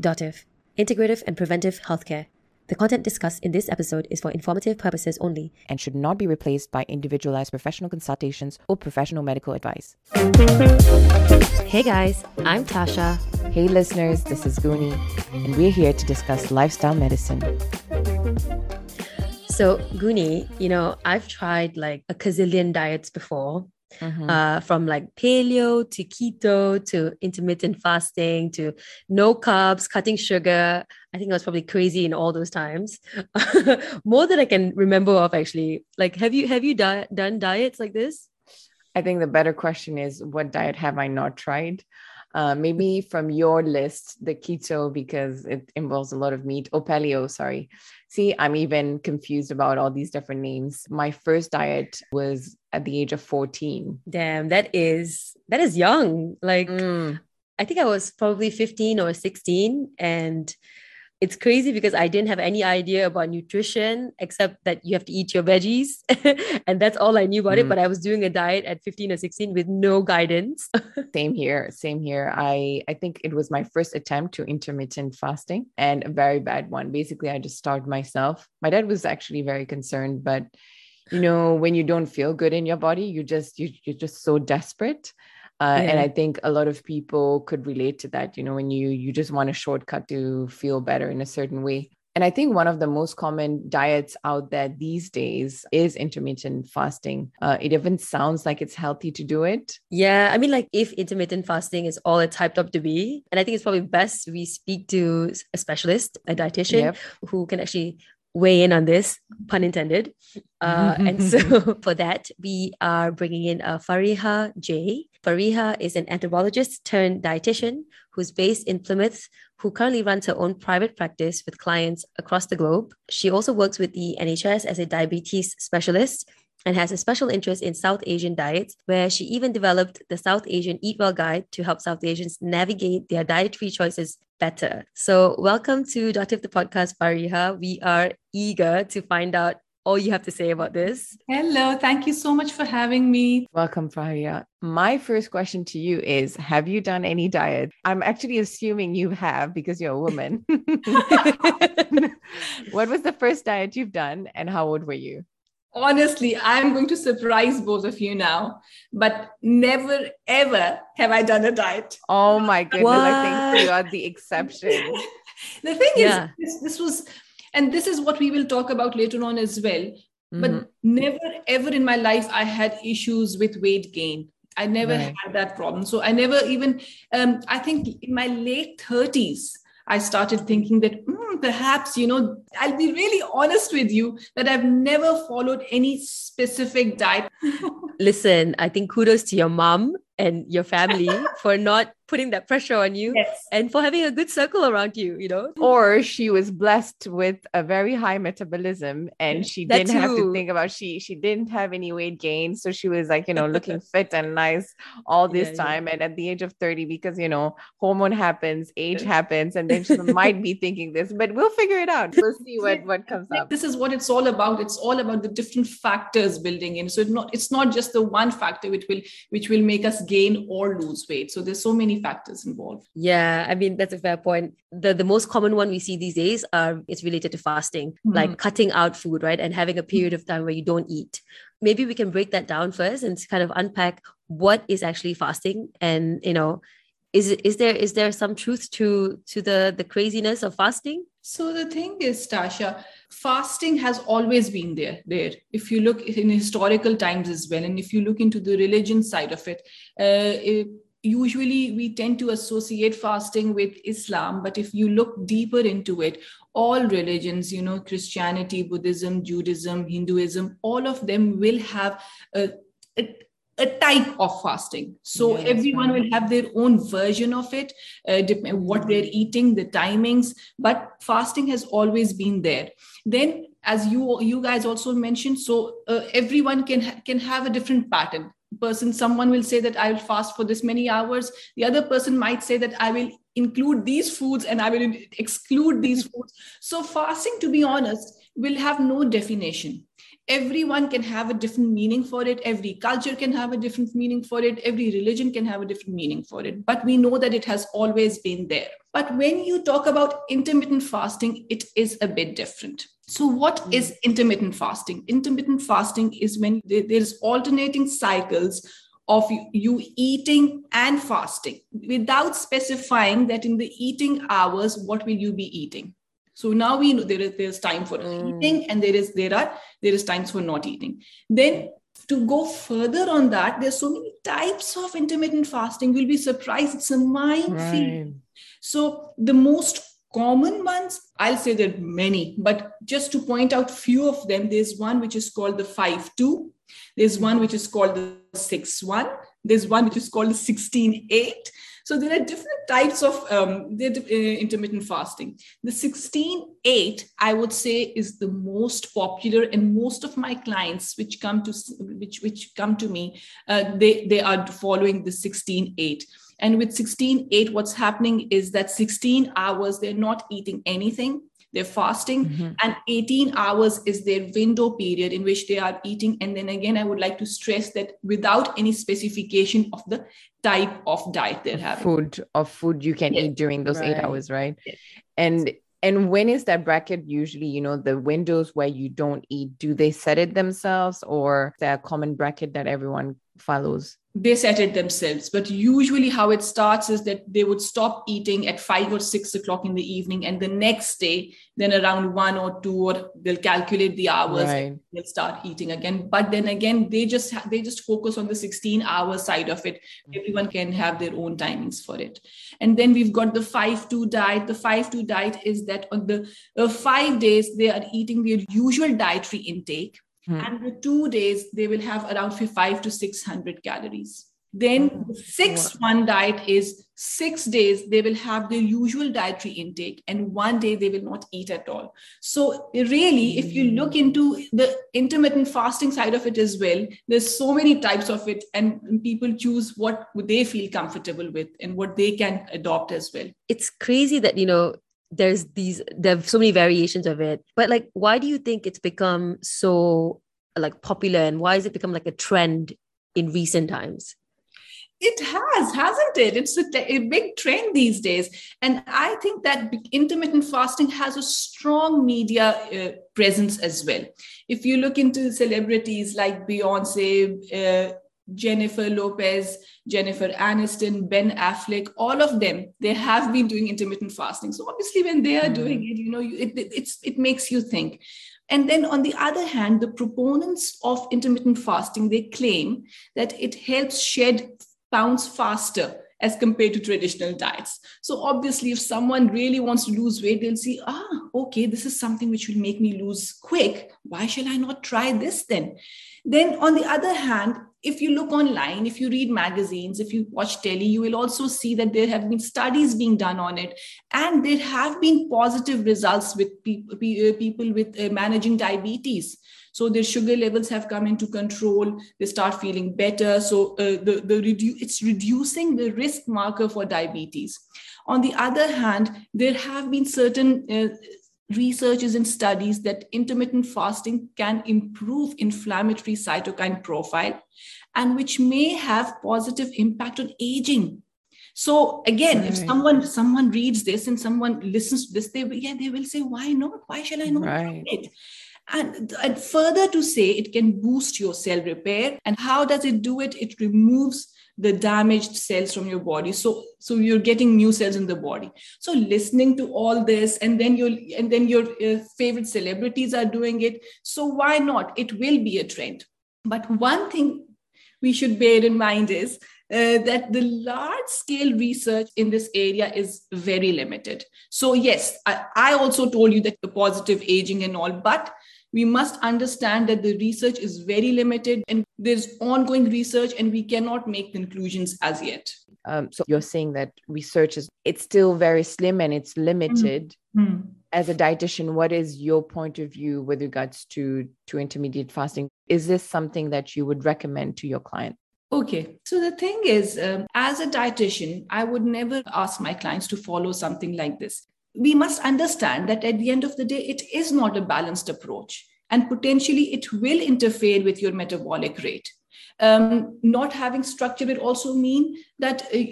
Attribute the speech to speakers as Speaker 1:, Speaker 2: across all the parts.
Speaker 1: Dotiv, Integrative and Preventive Healthcare. The content discussed in this episode is for informative purposes only
Speaker 2: and should not be replaced by individualized professional consultations or professional medical advice.
Speaker 1: Hey guys, I'm Tasha.
Speaker 2: Hey listeners, this is Goonie, and we're here to discuss lifestyle medicine.
Speaker 1: So, Goonie, you know, I've tried like a gazillion diets before, Mm-hmm. Uh, from like paleo to keto to intermittent fasting to no carbs, cutting sugar. I think I was probably crazy in all those times, more than I can remember of actually. Like, have you have you di- done diets like this?
Speaker 2: I think the better question is, what diet have I not tried? Uh, maybe from your list, the keto because it involves a lot of meat. Oh, paleo, sorry. See, I'm even confused about all these different names. My first diet was at the age of 14.
Speaker 1: Damn, that is that is young. Like mm. I think I was probably 15 or 16 and it's crazy because I didn't have any idea about nutrition except that you have to eat your veggies. and that's all I knew about mm. it. But I was doing a diet at 15 or 16 with no guidance.
Speaker 2: same here. Same here. I, I think it was my first attempt to intermittent fasting and a very bad one. Basically, I just starved myself. My dad was actually very concerned, but you know, when you don't feel good in your body, you just you, you're just so desperate uh, yeah. and i think a lot of people could relate to that you know when you you just want a shortcut to feel better in a certain way and I think one of the most common diets out there these days is intermittent fasting. Uh, it even sounds like it's healthy to do it.
Speaker 1: Yeah. I mean, like if intermittent fasting is all it's hyped up to be, and I think it's probably best we speak to a specialist, a dietitian yep. who can actually weigh in on this, pun intended. Uh, and so for that, we are bringing in uh, Fariha J. Fariha is an anthropologist turned dietitian who's based in Plymouth, who currently runs her own private practice with clients across the globe. She also works with the NHS as a diabetes specialist and has a special interest in South Asian diets, where she even developed the South Asian Eat Well Guide to help South Asians navigate their dietary choices better. So, welcome to Dotiv the podcast, Fariha. We are eager to find out all you have to say about this.
Speaker 3: Hello, thank you so much for having me.
Speaker 2: Welcome, Fariha. My first question to you is Have you done any diet? I'm actually assuming you have because you're a woman. what was the first diet you've done, and how old were you?
Speaker 3: Honestly, I'm going to surprise both of you now, but never ever have I done a diet.
Speaker 2: Oh my goodness, what? I think you are the exception.
Speaker 3: the thing yeah. is, this, this, was, and this is what we will talk about later on as well. Mm-hmm. But never ever in my life I had issues with weight gain. I never right. had that problem. So I never even, um, I think in my late 30s, I started thinking that mm, perhaps, you know, I'll be really honest with you that I've never followed any specific diet.
Speaker 1: Listen, I think kudos to your mom and your family for not putting that pressure on you yes. and for having a good circle around you, you know?
Speaker 2: Or she was blessed with a very high metabolism and she that didn't too. have to think about she she didn't have any weight gain. So she was like, you know, looking fit and nice all this yeah, time. Yeah. And at the age of 30, because you know, hormone happens, age happens, and then she might be thinking this, but we'll figure it out. We'll see what, what comes up.
Speaker 3: This is what it's all about. It's all about the different factors building in. So it's not it's not just the one factor which will which will make us gain or lose weight. So there's so many factors involved.
Speaker 1: Yeah, I mean that's a fair point. The the most common one we see these days are it's related to fasting, mm-hmm. like cutting out food, right? And having a period of time where you don't eat. Maybe we can break that down first and kind of unpack what is actually fasting and you know is is there is there some truth to to the the craziness of fasting
Speaker 3: so the thing is tasha fasting has always been there there if you look in historical times as well and if you look into the religion side of it, uh, it usually we tend to associate fasting with islam but if you look deeper into it all religions you know christianity buddhism judaism hinduism all of them will have a, a, a type of fasting. So yes, everyone will have their own version of it uh, what they're eating the timings but fasting has always been there. Then as you you guys also mentioned so uh, everyone can ha- can have a different pattern person someone will say that i will fast for this many hours. The other person might say that i will include these foods and i will exclude these foods. So fasting to be honest will have no definition everyone can have a different meaning for it. Every culture can have a different meaning for it. Every religion can have a different meaning for it. But we know that it has always been there. But when you talk about intermittent fasting it is a bit different. So what mm. is intermittent fasting? Intermittent fasting is when there's alternating cycles of you eating and fasting without specifying that in the eating hours what will you be eating so now we know there is there's time for mm. eating and there is there are there is times for not eating. Then to go further on that, there's so many types of intermittent fasting. You'll be surprised. It's a minefield. Right. So the most common ones, I'll say there are many, but just to point out few of them, there's one which is called the 5-2. There's one which is called the 6-1. There's one which is called the 16-8 so there are different types of um, uh, intermittent fasting. The 16-8, I would say, is the most popular, and most of my clients, which come to which which come to me, uh, they they are following the 16-8. And with 16-8, what's happening is that 16 hours they're not eating anything they're fasting mm-hmm. and 18 hours is their window period in which they are eating and then again i would like to stress that without any specification of the type of diet they're having
Speaker 2: food of food you can yes. eat during those right. eight hours right yes. and and when is that bracket usually you know the windows where you don't eat do they set it themselves or is there a common bracket that everyone follows
Speaker 3: they set it themselves. But usually, how it starts is that they would stop eating at five or six o'clock in the evening, and the next day, then around one or two, or they'll calculate the hours. Right. they'll start eating again. But then again, they just they just focus on the sixteen hour side of it. Everyone can have their own timings for it. And then we've got the five two diet. The five two diet is that on the uh, five days they are eating their usual dietary intake Mm. And the two days, they will have around five to 600 calories. Then mm. the sixth one diet is six days, they will have their usual dietary intake, and one day they will not eat at all. So, really, if you look into the intermittent fasting side of it as well, there's so many types of it, and people choose what they feel comfortable with and what they can adopt as well.
Speaker 1: It's crazy that, you know, there's these there are so many variations of it. But like why do you think it's become so like popular? And why has it become like a trend in recent times?
Speaker 3: It has hasn't it? It's a, a, big trend these days. And i think that intermittent fasting has a strong media uh, presence as well. If you look into celebrities like beyonce uh, Jennifer Lopez, Jennifer Aniston, Ben Affleck, all of them, they have been doing intermittent fasting. So obviously, when they are mm. doing it, you know, it, it, it's, it makes you think. And then on the other hand, the proponents of intermittent fasting, they claim that it helps shed pounds faster as compared to traditional diets. So obviously, if someone really wants to lose weight, they'll see, ah, okay, this is something which will make me lose quick. Why shall I not try this then? Then on the other hand, if you look online, if you read magazines, if you watch telly, you will also see that there have been studies being done on it. And there have been positive results with pe- pe- uh, people with uh, managing diabetes. So their sugar levels have come into control. They start feeling better. So uh, the, the redu- it's reducing the risk marker for diabetes. On the other hand, there have been certain uh, researches and studies that intermittent fasting can improve inflammatory cytokine profile and which may have positive impact on aging. So again right. if someone someone reads this and someone listens to this they yeah they will say why not? Why shall i not right. it? And, and further to say it can boost your cell repair. And how does it do it? It removes the damaged cells from your body. So so you're getting new cells in the body. So listening to all this and then your and then your uh, favorite celebrities are doing it. So why not? It will be a trend. But one thing we should bear in mind is uh, that the large scale research in this area is very limited. So, yes, I, I, also told you that the positive aging and all, but we must understand that the research is very limited and there's ongoing research and we cannot make conclusions as yet.
Speaker 2: Um, so you're saying that research is it's still very slim and it's limited. Mm-hmm. as a dietitian what is your point of view with regards to to intermediate fasting? Is this something that you would recommend to your client?
Speaker 3: Okay. So the thing is, um, as a dietitian, I would never ask my clients to follow something like this we must understand that at the end of the day, it is not a balanced approach. and potentially it will interfere with your metabolic rate um, not having structure will also mean that uh,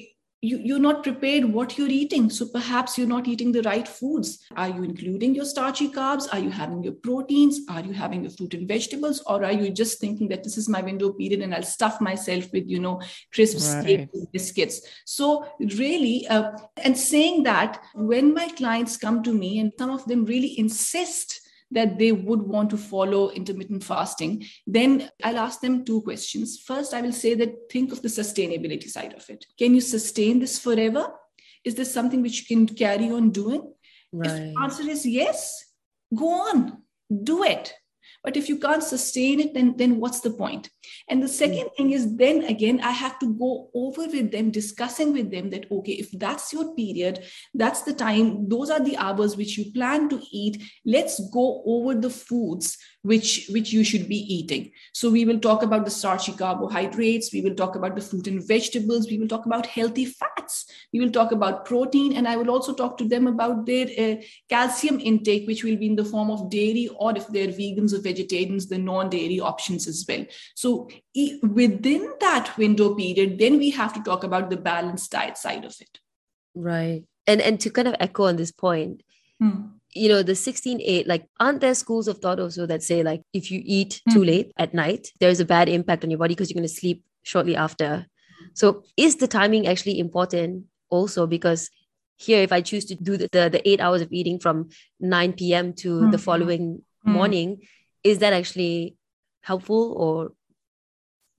Speaker 3: you, you're not prepared what you're eating. So perhaps you're not eating the right foods. Are you including your starchy carbs? Are you having your proteins? Are you having your fruit and vegetables? Or are you just thinking that this is my window period and I'll stuff myself with, you know, crisp right. steak biscuits? So really, uh, and saying that when my clients come to me and some of them really insist that they would want to follow intermittent fasting, then I'll ask them two questions. First, I will say that think of the sustainability side of it. Can you sustain this forever? Is this something which you can carry on doing? Right. If the answer is yes, go on, do it but if you can't sustain it then then what's the point? And the second mm. thing is then again i have to go over with them discussing with them that okay if that's your period that's the time those are the hours which you plan to eat let's go over the foods which which you should be eating. So we will talk about the starchy carbohydrates. We will talk about the fruit and vegetables. We will talk about healthy fats. We will talk about protein. And i will also talk to them about their uh, calcium intake which will be in the form of dairy or if they're vegans or vegetarians the non-dairy options as well. So within that window period then we have to talk about the balanced diet side of it.
Speaker 1: Right. And and to kind of echo on this point hmm you know the 16 8 like aren't there schools of thought also that say like if you eat mm. too late at night there's a bad impact on your body because you're going to sleep shortly after so is the timing actually important also because here if i choose to do the, the, the eight hours of eating from 9 p.m to mm. the following mm. morning is that actually helpful or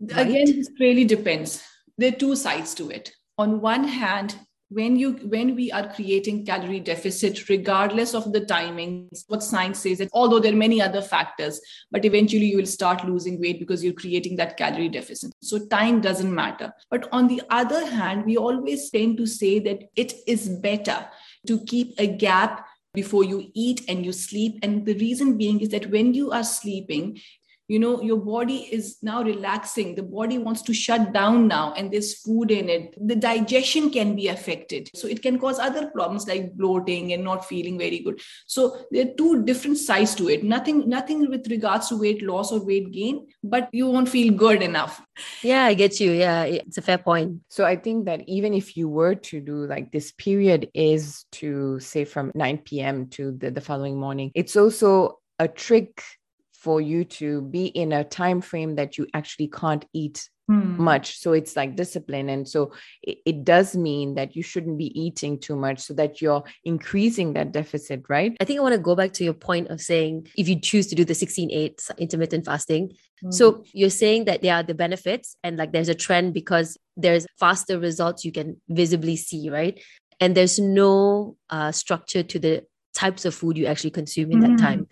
Speaker 3: right? again this really depends there are two sides to it on one hand when you when we are creating calorie deficit regardless of the timings what science says that although there are many other factors but eventually you will start losing weight because you're creating that calorie deficit. So time doesn't matter. But on the other hand we always tend to say that it is better to keep a gap before you eat and you sleep. And the reason being is that when you are sleeping you know your body is now relaxing. The body wants to shut down now and there's food in it. The digestion can be affected. So it can cause other problems like bloating and not feeling very good. So there are two different sides to it. Nothing nothing with regards to weight loss or weight gain but you won't feel good enough.
Speaker 1: Yeah i get you. Yeah it's a fair point.
Speaker 2: So i think that even if you were to do like this period is to say from 9 p.m to the, the following morning it's also a trick for you to be in a time frame that you actually can't eat mm. much so it's like discipline and so it, it, does mean that you shouldn't be eating too much so that you're increasing that deficit right
Speaker 1: i think i want to go back to your point of saying if you choose to do the 16 8 intermittent fasting mm. so you're saying that there are the benefits and like there's a trend because there's faster results you can visibly see right and there's no uh, structure to the types of food you actually consume in mm. that hmm. time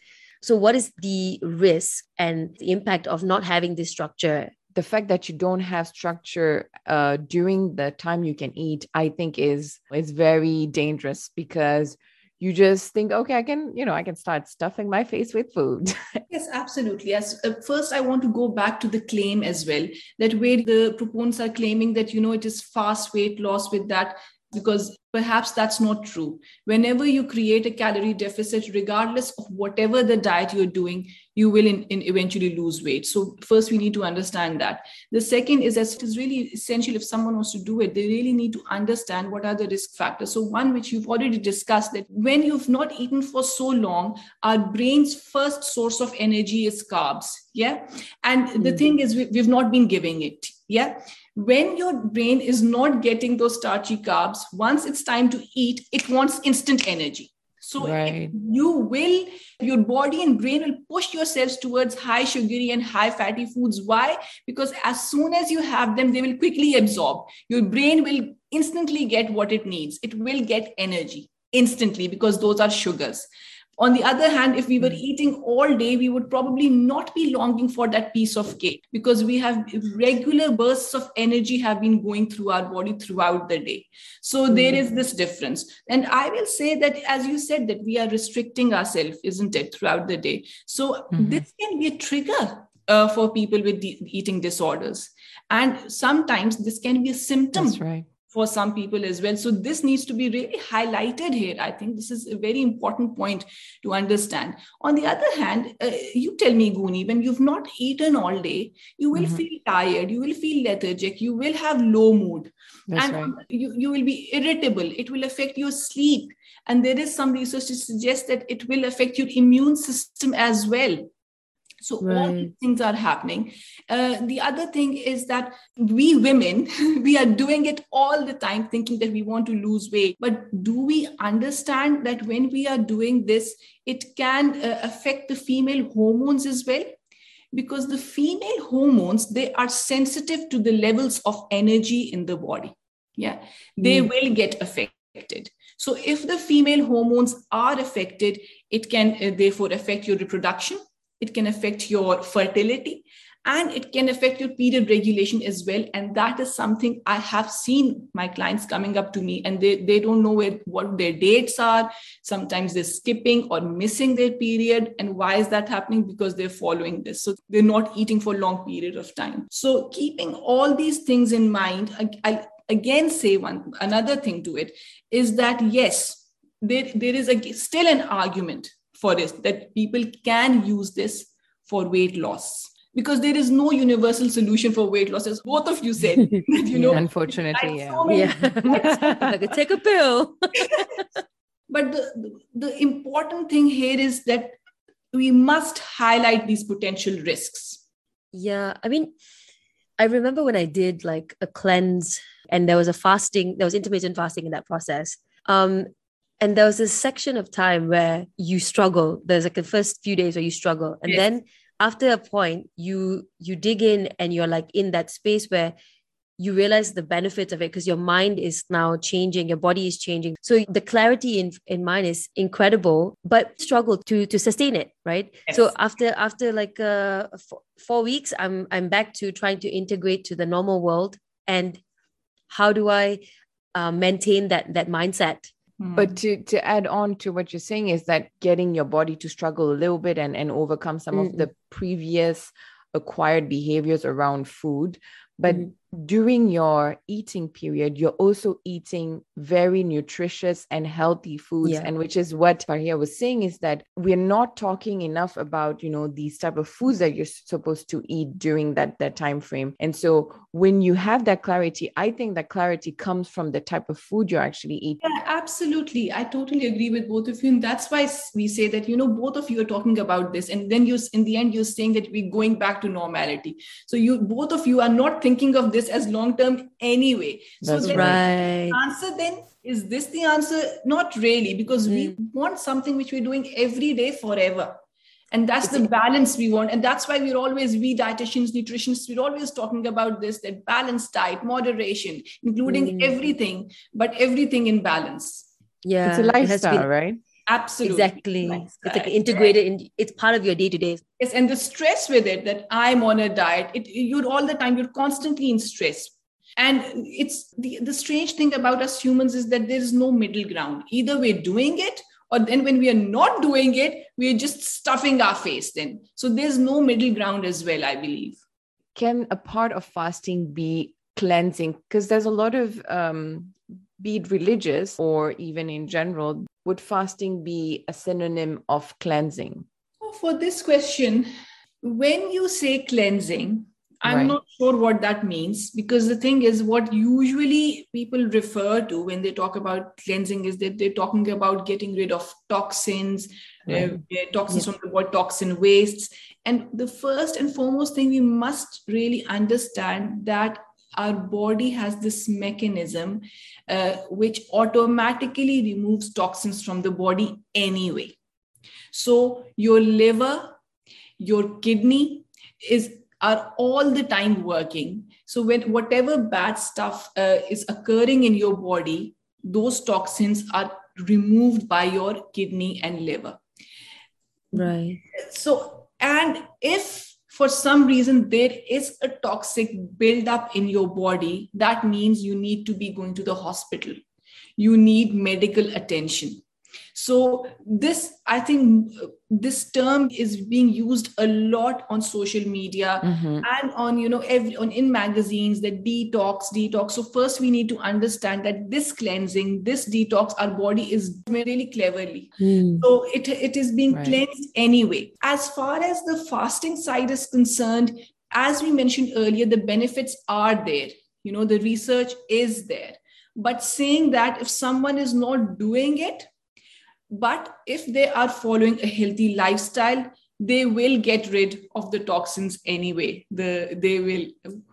Speaker 1: so, what is the risk and the impact of not having this structure?
Speaker 2: The fact that you don't have structure uh, during the time you can eat, I think, is is very dangerous because you just think okay i can you know i can start stuffing my face with food
Speaker 3: yes absolutely As uh, first i want to go back to the claim as well that where the proponents are claiming that you know it is fast weight loss with that because perhaps that's not true. Whenever you create a calorie deficit, regardless of whatever the diet you're doing, you will in, in eventually lose weight. So, first, we need to understand that. The second is that it is really essential if someone wants to do it, they really need to understand what are the risk factors. So, one which you've already discussed that when you've not eaten for so long, our brain's first source of energy is carbs. Yeah. And the mm-hmm. thing is, we, we've not been giving it. Yeah when your brain is not getting those starchy carbs, once it's time to eat, it wants instant energy. So right. you will, your body and brain will push yourselves towards high sugary and high fatty foods. Why? Because as soon as you have them, they will quickly absorb. Your brain will instantly get what it needs. It will get energy instantly because those are sugars. On the other hand, if we were hmm. eating all day, we would probably not be longing for that piece of cake because we have regular bursts of energy have been going through our body throughout the day. So mm. there is this difference. And I will say that, as you said, that we are restricting ourselves, isn't it, throughout the day. So mm-hmm. this can be a trigger uh, for people with de- eating disorders. And sometimes this can be a symptom
Speaker 2: right
Speaker 3: for some people as well. So this needs to be really highlighted here. I think this is a very important point to understand. On the other hand, uh, you tell me, Guni, when you've not eaten all day, you will mm-hmm. feel tired, you will feel lethargic, you will have low mood, That's and right. you, you will be irritable. It will affect your sleep. And there is some research to suggest that it will affect your immune system as well. So right. all these things are happening. Uh, the other thing is that we women, we are doing it all the time, thinking that we want to lose weight. But do we understand that when we are doing this, it can uh, affect the female hormones as well? Because the female hormones, they are sensitive to the levels of energy in the body. Yeah, they mm. will get affected. So if the female hormones are affected, it can uh, therefore affect your reproduction it can affect your fertility and it can affect your period regulation as well. And that is something i have seen my clients coming up to me and they, they don't know where, what their dates are. Sometimes they're skipping or missing their period. And why is that happening? Because they're following this. So they're not eating for a long period of time. So keeping all these things in mind I, I again say one another thing to it is that yes there, there is a, still an argument for this that people can use this for weight loss. Because there is no universal solution for weight loss as both of you said you know
Speaker 2: unfortunately yeah,
Speaker 1: so yeah. I could take a pill.
Speaker 3: But the, the important thing here is that we must highlight these potential risks.
Speaker 1: Yeah i mean i remember when i did like a cleanse and there was a fasting there was intermittent fasting in that process. Um and there was this section of time where you struggle. There's like the first few days where you struggle. And yes. then after a point you you dig in and you're like in that space where you realize the benefits of it because your mind is now changing your body is changing. So the clarity in in mind is incredible but struggle to to sustain it right? Yes. so after after like uh four, four weeks i'm i'm back to trying to integrate to the normal world. And how do i uh, maintain that that mindset
Speaker 2: but hmm. to to add on to what you're saying is that getting your body to struggle a little bit and and overcome some mm-hmm. of the previous acquired behaviors around food but mm-hmm during your eating period, you're also eating very nutritious and healthy foods. Yeah. And which is what Fariha was saying is that we're not talking enough about, you know, these type of foods that you're supposed to eat during that, that time frame. And so when you have that clarity, I think that clarity comes from the type of food you're actually eating.
Speaker 3: Yeah, absolutely. I totally agree with both of you. And that's why we say that, you know, both of you are talking about this. And then you in the end, you're saying that we're going back to normality. So you both of you are not thinking of this this as long term anyway.
Speaker 1: That's so right.
Speaker 3: answer then is this the answer? Not really, because mm. we hmm. want something which we're doing every day forever. And that's the balance we want. And that's why we're always, we dietitians, nutritionists, we're always talking about this that balanced diet, moderation, including mm. everything, but everything in balance.
Speaker 2: Yeah. It's a lifestyle, it right?
Speaker 3: Absolutely.
Speaker 1: Exactly. It's like integrated in it's part of your day to day.
Speaker 3: Yes. And the stress with it that I'm on a diet, it you're all the time, you're constantly in stress. And it's the, the strange thing about us humans is that there is no middle ground. Either we're doing it, or then when we are not doing it, we're just stuffing our face then. So there's no middle ground as well, I believe.
Speaker 2: Can a part of fasting be cleansing? Because there's a lot of um be it religious or even in general, would fasting be a synonym of cleansing?
Speaker 3: For this question, when you say cleansing, I'm right. not sure what that means because the thing is, what usually people refer to when they talk about cleansing is that they're talking about getting rid of toxins, uh, right. uh, toxins yeah. from the body, toxin wastes. And the first and foremost thing we must really understand that our body has this mechanism uh, which automatically removes toxins from the body anyway. So your liver, your kidney is are all the time working. So when whatever bad stuff uh, is occurring in your body, those toxins are removed by your kidney and liver.
Speaker 1: Right.
Speaker 3: So and if for some reason there is a toxic buildup in your body, that means you need to be going to the hospital. You need medical attention. So this i think this term is being used a lot on social media mm-hmm. and on you know every on in magazines that detox detox so first we need to understand that this cleansing this detox our body is really cleverly mm. so it it is being right. cleansed anyway as far as the fasting side is concerned as we mentioned earlier the benefits are there you know the research is there but saying that if someone is not doing it but if they are following a healthy lifestyle, they will get rid of the toxins anyway. The they will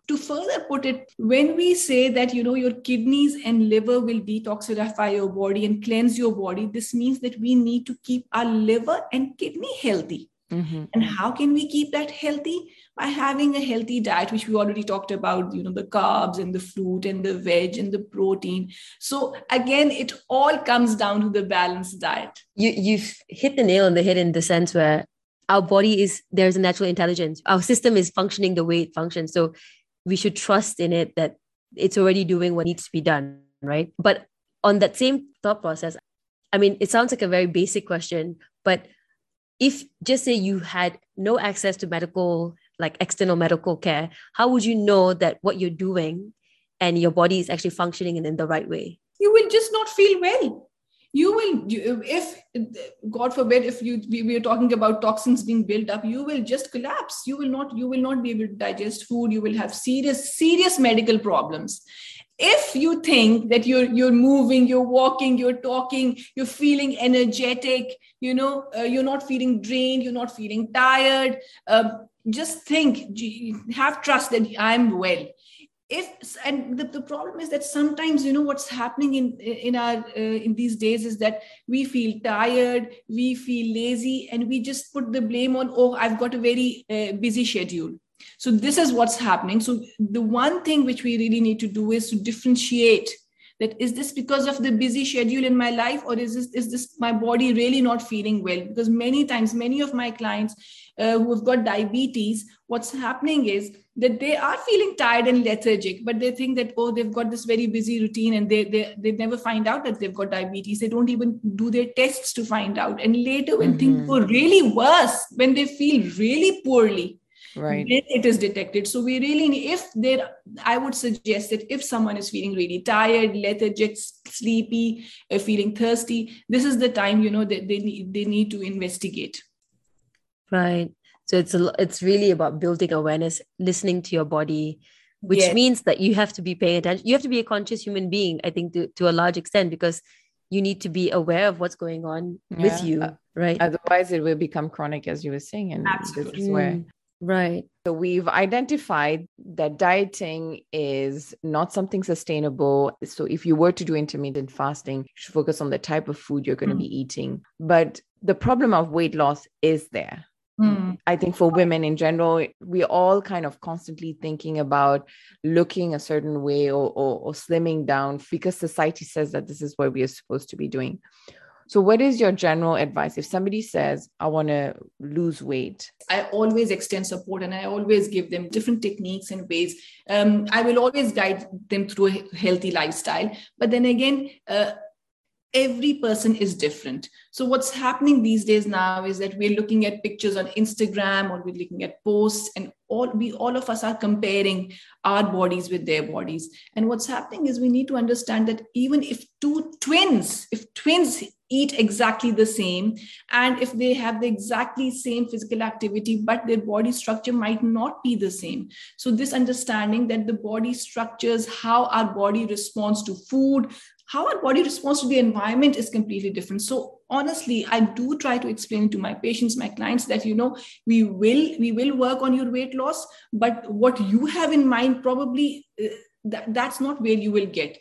Speaker 3: to further put it, when we say that you know your kidneys and liver will detoxify your body and cleanse your body, this means that we need to keep our liver and kidney healthy. Mm-hmm. And how can we keep that healthy? By having a healthy diet, which we already talked about, you know, the carbs and the fruit and the veg and the protein. So again, it all comes down to the balanced diet.
Speaker 1: You you've hit the nail on the head in the sense where our body is there's a natural intelligence. Our system is functioning the way it functions. So we should trust in it that it's already doing what needs to be done, right? But on that same thought process, I mean, it sounds like a very basic question, but if just say you had no access to medical like external medical care how would you know that what you're doing and your body is actually functioning in, in the right way?
Speaker 3: You will just not feel well. You will if god forbid if you we are talking about toxins being built up you will just collapse. You will not you will not be able to digest food. You will have serious serious medical problems. If you think that you're you're moving you're walking you're talking you're feeling energetic you know uh, you're not feeling drained you're not feeling tired uh, just think have trust that i'm well. If and the, the problem is that sometimes you know what's happening in in our uh, in these days is that we feel tired we feel lazy and we just put the blame on oh i've got a very uh, busy schedule. So this is what's happening. So the one thing which we really need to do is to differentiate that is this because of the busy schedule in my life or is this is this my body really not feeling well? Because many times many of my clients uh, who have got diabetes what's happening is that they are feeling tired and lethargic but they think that oh they've got this very busy routine and they they, they never find out that they've got diabetes. They don't even do their tests to find out. And later when mm-hmm. things go really worse when they feel really poorly
Speaker 2: right.
Speaker 3: then it is detected. So we really need if there i would suggest that if someone is feeling really tired lethargic sleepy uh, feeling thirsty this is the time you know that they need they need to investigate
Speaker 1: right so it's a, it's really about building awareness listening to your body which yes. means that you have to be paying attention you have to be a conscious human being i think to, to a large extent because you need to be aware of what's going on yeah. with you uh, right
Speaker 2: otherwise it will become chronic as you were saying and Absolutely. this is where.
Speaker 1: Right.
Speaker 2: So we've identified that dieting is not something sustainable. So if you were to do intermittent fasting, you should focus on the type of food you're going to mm. be eating. But the problem of weight loss is there. Mm. I think for women in general, we're all kind of constantly thinking about looking a certain way or, or, or slimming down because society says that this is what we are supposed to be doing. So, what is your general advice if somebody says, I want to lose weight?
Speaker 3: I always extend support and I always give them different techniques and ways. Um, I will always guide them through a healthy lifestyle. But then again, uh, every person is different. So what's happening these days now is that we're looking at pictures on instagram or we're looking at posts and all we all of us are comparing our bodies with their bodies. And what's happening is we need to understand that even if two twins if twins eat exactly the same and if they have the exactly same physical activity but their body structure might not be the same. So this understanding that the body structures how our body responds to food how our body responds to the environment is completely different. So honestly i do try to explain to my patients my clients that you know we will we will work on your weight loss but what you have in mind probably uh, that, that's not where you will get.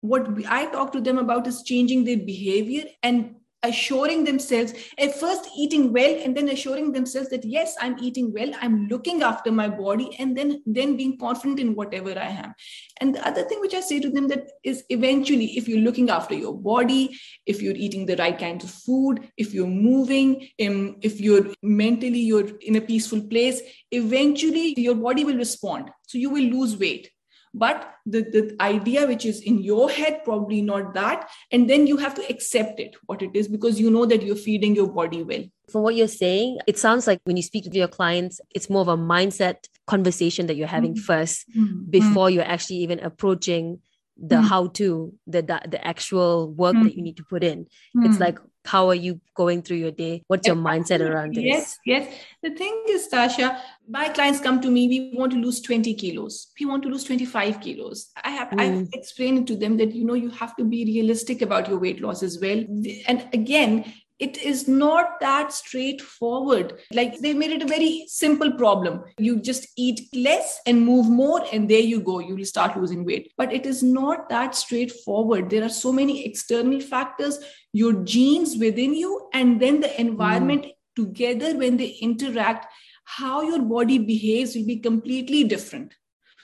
Speaker 3: What i talk to them about is changing their behavior and assuring themselves at first eating well and then assuring themselves that yes i'm eating well i'm looking after my body and then then being confident in whatever i am. And the other thing which i say to them that is eventually if you're looking after your body if you're eating the right kinds of food if you're moving um, if you're mentally you're in a peaceful place eventually your body will respond. So you will lose weight but the, the idea which is in your head probably not that and then you have to accept it what it is because you know that you're feeding your body well
Speaker 1: from what you're saying it sounds like when you speak to your clients it's more of a mindset conversation that you're having mm-hmm. 1st mm-hmm. before you're actually even approaching the mm. how to the, the the actual work mm. that you need to put in mm. it's like how are you going through your day what's your mindset around this
Speaker 3: yes yes the thing is tasha my clients come to me we want to lose 20 kilos we want to lose 25 kilos i have mm. i've explained to them that you know you have to be realistic about your weight loss as well and again it is not that straightforward. Like they made it a very simple problem. You just eat less and move more, and there you go, you will start losing weight. But it is not that straightforward. There are so many external factors, your genes within you, and then the environment mm. together when they interact, how your body behaves will be completely different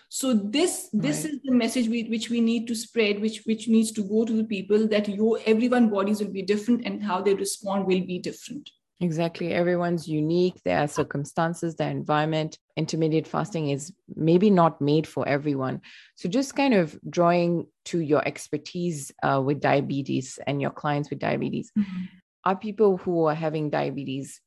Speaker 3: so this this right. is the message we, which we need to spread which which needs to go to the people that your everyone bodies will be different and how they respond will be different
Speaker 2: Exactly. Everyone's unique. There are circumstances, their environment. Intermediate fasting is maybe not made for everyone. So, just kind of drawing to your expertise uh, with diabetes and your clients with diabetes, mm-hmm. are people who are having diabetes,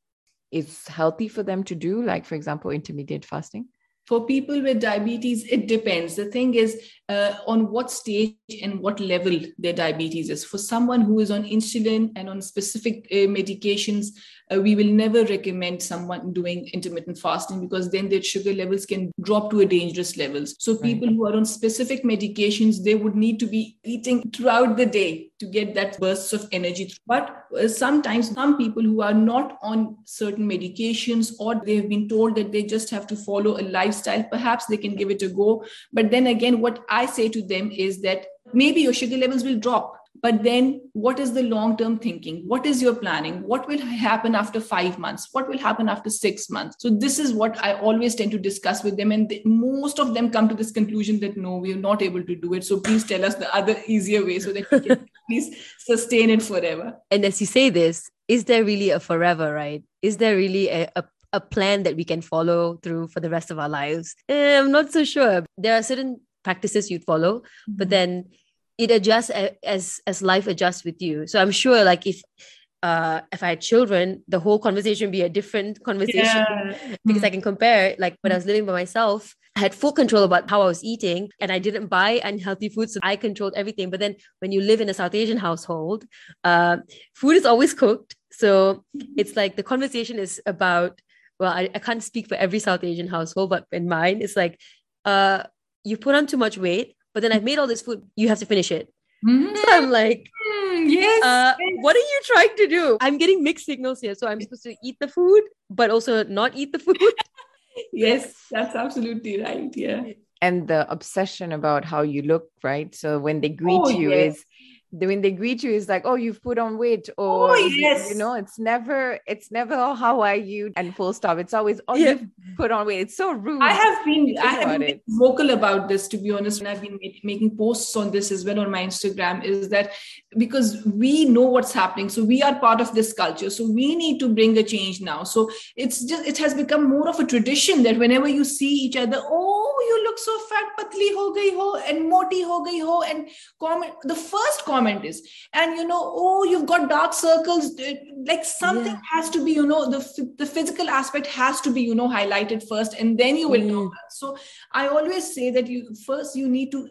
Speaker 2: is healthy for them to do, like, for example, intermediate fasting?
Speaker 3: For people with diabetes it depends. The thing is uh, on what stage and what level their diabetes is. For someone who is on insulin and on specific uh, medications uh, we will never recommend someone doing intermittent fasting because then their sugar levels can drop to a dangerous levels so right. people who are on specific medications they would need to be eating throughout the day to get that bursts of energy. But uh, sometimes some people who are not on certain medications or they have been told that they just have to follow a lifestyle perhaps they can give it a go. But then again what i say to them is that maybe your sugar levels will drop but then what is the long term thinking? What is your planning? What will happen after 5 months? What will happen after 6 months? So this is what i always tend to discuss with them and they, most of them come to this conclusion that no we are not able to do it. So please tell us the other easier way so that we can please sustain it forever.
Speaker 1: And as you say this is there really a forever right? Is there really a, a a plan that we can follow through for the rest of our lives? Eh, I'm not so sure. There are certain practices you'd follow, mm-hmm. but then it adjusts as as life adjusts with you so i'm sure like if uh if i had children the whole conversation would be a different conversation yeah. because mm. i can compare like when i was living by myself I had full control about how I was eating and I didn't buy unhealthy food. So I controlled everything. But then when you live in a South Asian household, uh, food is always cooked. So it's like the conversation is about, well, I, I can't speak for every South Asian household, but in mine, it's like, uh, you put on too much weight but then I've made all this food. You have to finish it. Mm-hmm. So I'm like,
Speaker 3: mm, yes,
Speaker 1: uh, yes. What are you trying to do? I'm getting mixed signals here. So I'm supposed to eat the food, but also not eat the food.
Speaker 3: yes, that's absolutely right. Yeah.
Speaker 2: And the obsession about how you look, right? So when they greet oh, you yes. is when they greet you it's like oh you've put on weight or oh, yes. you know it's never it's never oh, how are you and full stop. It's always oh yeah. you've put on weight. It's so rude.
Speaker 3: I have been i have been vocal about this to be honest and i've been making posts on this as well on my instagram is that because we know what's happening so we are part of this culture so we need to bring a change now. So it's just it has become more of a tradition that whenever you see each other oh you look so fat patli ho gayi ho and moti ho gayi ho and comment the first comment comment is. And you know oh you've got dark circles like something yeah. has to be you know the the physical aspect has to be you know highlighted first and then you will mm. know so i always say that you first you need to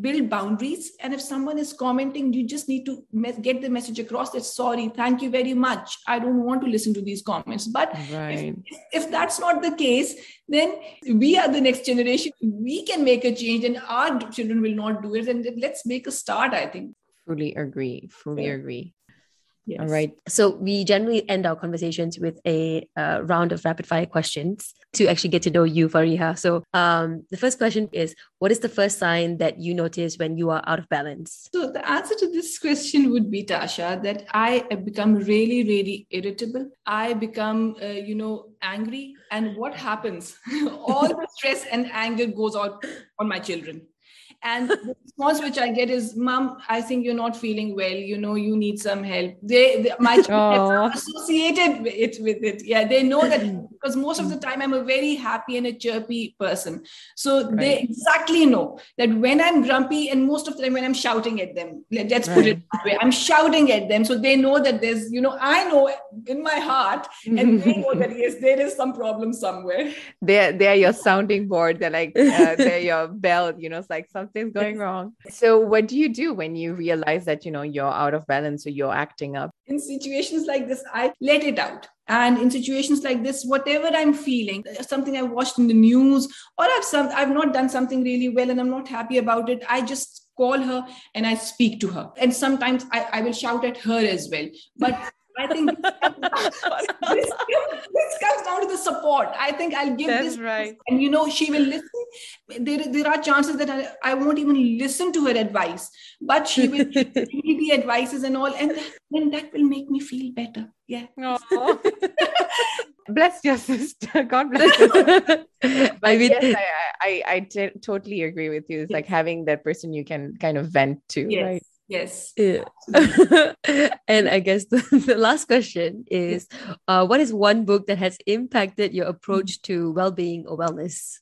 Speaker 3: build boundaries. And if someone is commenting you just need to get the message across that sorry thank you very much. I don't want to listen to these comments. But right. if, if that's not the case then we are the next generation. We can make a change and our children will not do it. And let's make a start i think
Speaker 2: Fully agree. Fully agree. Yes. All right.
Speaker 1: So we generally end our conversations with a uh, round of rapid fire questions to actually get to know you, Fariha. So um, the first question is What is the first sign that you notice when you are out of balance?
Speaker 3: So the answer to this question would be, Tasha, that I become really, really irritable. I become, uh, you know, angry. And what happens? All the stress and anger goes out on my children and the response which I get is, "Mom, I think you're not feeling well. You know, you need some help." They, they my children associated with it, with it. Yeah, they know that because most of the time I'm a very happy and a chirpy person, so right. they exactly know that when I'm grumpy, and most of the time when I'm shouting at them, let's put it that way, I'm shouting at them, so they know that there's, you know, I know in my heart, and they know that yes, there is some problem somewhere.
Speaker 2: They're they're your sounding board. They're like uh, they're your bell. You know, it's like something's going wrong. So what do you do when you realize that you know you're out of balance or you're acting up?
Speaker 3: In situations like this, I let it out. And in situations like this, whatever I'm feeling, uh, something I watched in the news, or I've some I've not done something really well and I'm not happy about it, I just call her and I speak to her. And sometimes I, I will shout at her as well. But I think this, this, comes down to the support. I think I'll give
Speaker 2: That's
Speaker 3: this,
Speaker 2: right.
Speaker 3: and you know, she will listen. There, there are chances that I, I won't even listen to her advice, but she will give me the advices and all, and then that will make me feel better. Yeah.
Speaker 2: bless your sister. God bless you. I mean, yes, I, I, I t- totally agree with you. It's yes. like having that person you can kind of vent to,
Speaker 3: yes.
Speaker 2: right?
Speaker 3: Yes.
Speaker 1: Yeah. and I guess the, the last question is uh, what is one book that has impacted your approach to well being or wellness?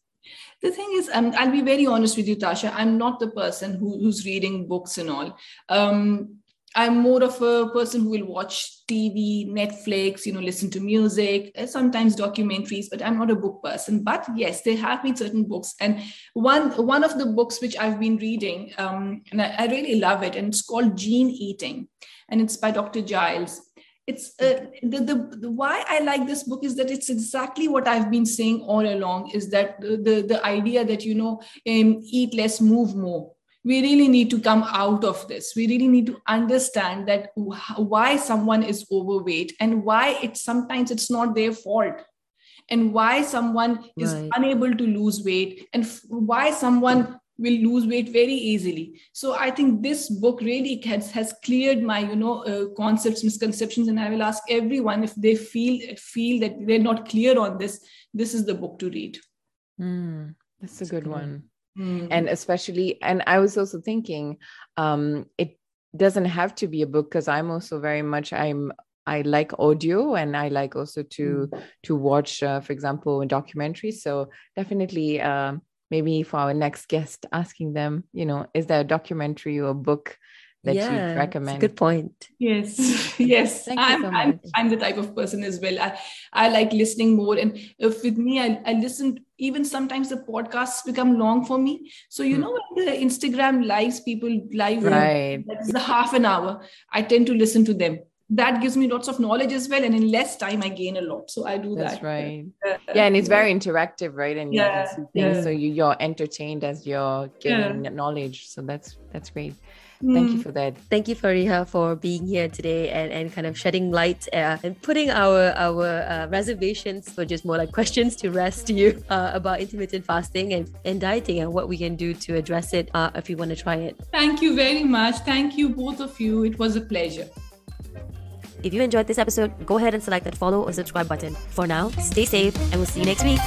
Speaker 3: The thing is, um, I'll be very honest with you, Tasha. I'm not the person who, who's reading books and all. Um, I'm more of a person who will watch TV, Netflix, you know, listen to music, uh, sometimes documentaries, but I'm not a book person. But yes, there have been certain books. And one one of the books which I've been reading, um, and I, I, really love it, and it's called Gene Eating, and it's by Dr. Giles. It's uh, the, the, the why I like this book is that it's exactly what I've been saying all along is that the, the, the idea that you know um, eat less, move more we really need to come out of this. We really need to understand that why someone is overweight and why it's sometimes it's not their fault. And why someone is right. unable to lose weight and why someone will lose weight very easily. So i think this book really has, has cleared my you know uh, concepts misconceptions and i will ask everyone if they feel feel that they're not clear on this this is the book to read.
Speaker 2: Mm, that's a good one mm. and especially and i was also thinking um it doesn't have to be a book because i'm also very much i'm i like audio and i like also to mm. to watch uh, for example documentaries so definitely uh, maybe for our next guest asking them you know is there a documentary or a book that yeah, you recommend.
Speaker 1: good point.
Speaker 3: Yes, yes. I'm, so I'm, I'm, the type of person as well. I, I like listening more. And if with me, I, I listen, even sometimes the podcasts become long for me. So, you hmm. know, when the Instagram lives, people live,
Speaker 2: right.
Speaker 3: that's the half an hour, I tend to listen to them. That gives me lots of knowledge as well. And in less time, I gain a lot. So I do
Speaker 2: that's
Speaker 3: that.
Speaker 2: That's right. Uh, yeah. And it's very interactive, right? And
Speaker 3: yeah,
Speaker 2: yeah. so you, you're entertained as you're gaining yeah. knowledge. So that's, that's great. Thank you mm. for that.
Speaker 1: Thank you, Fariha, for being here today and, and kind of shedding light uh, and putting our our uh, reservations for just more like questions to rest you uh, about intermittent fasting and, and dieting and what we can do to address it uh, if you want to try it.
Speaker 3: Thank you very much. Thank you, both of you. It was a pleasure.
Speaker 1: If you enjoyed this episode, go ahead and select that follow or subscribe button. For now, stay safe and we'll see you next week.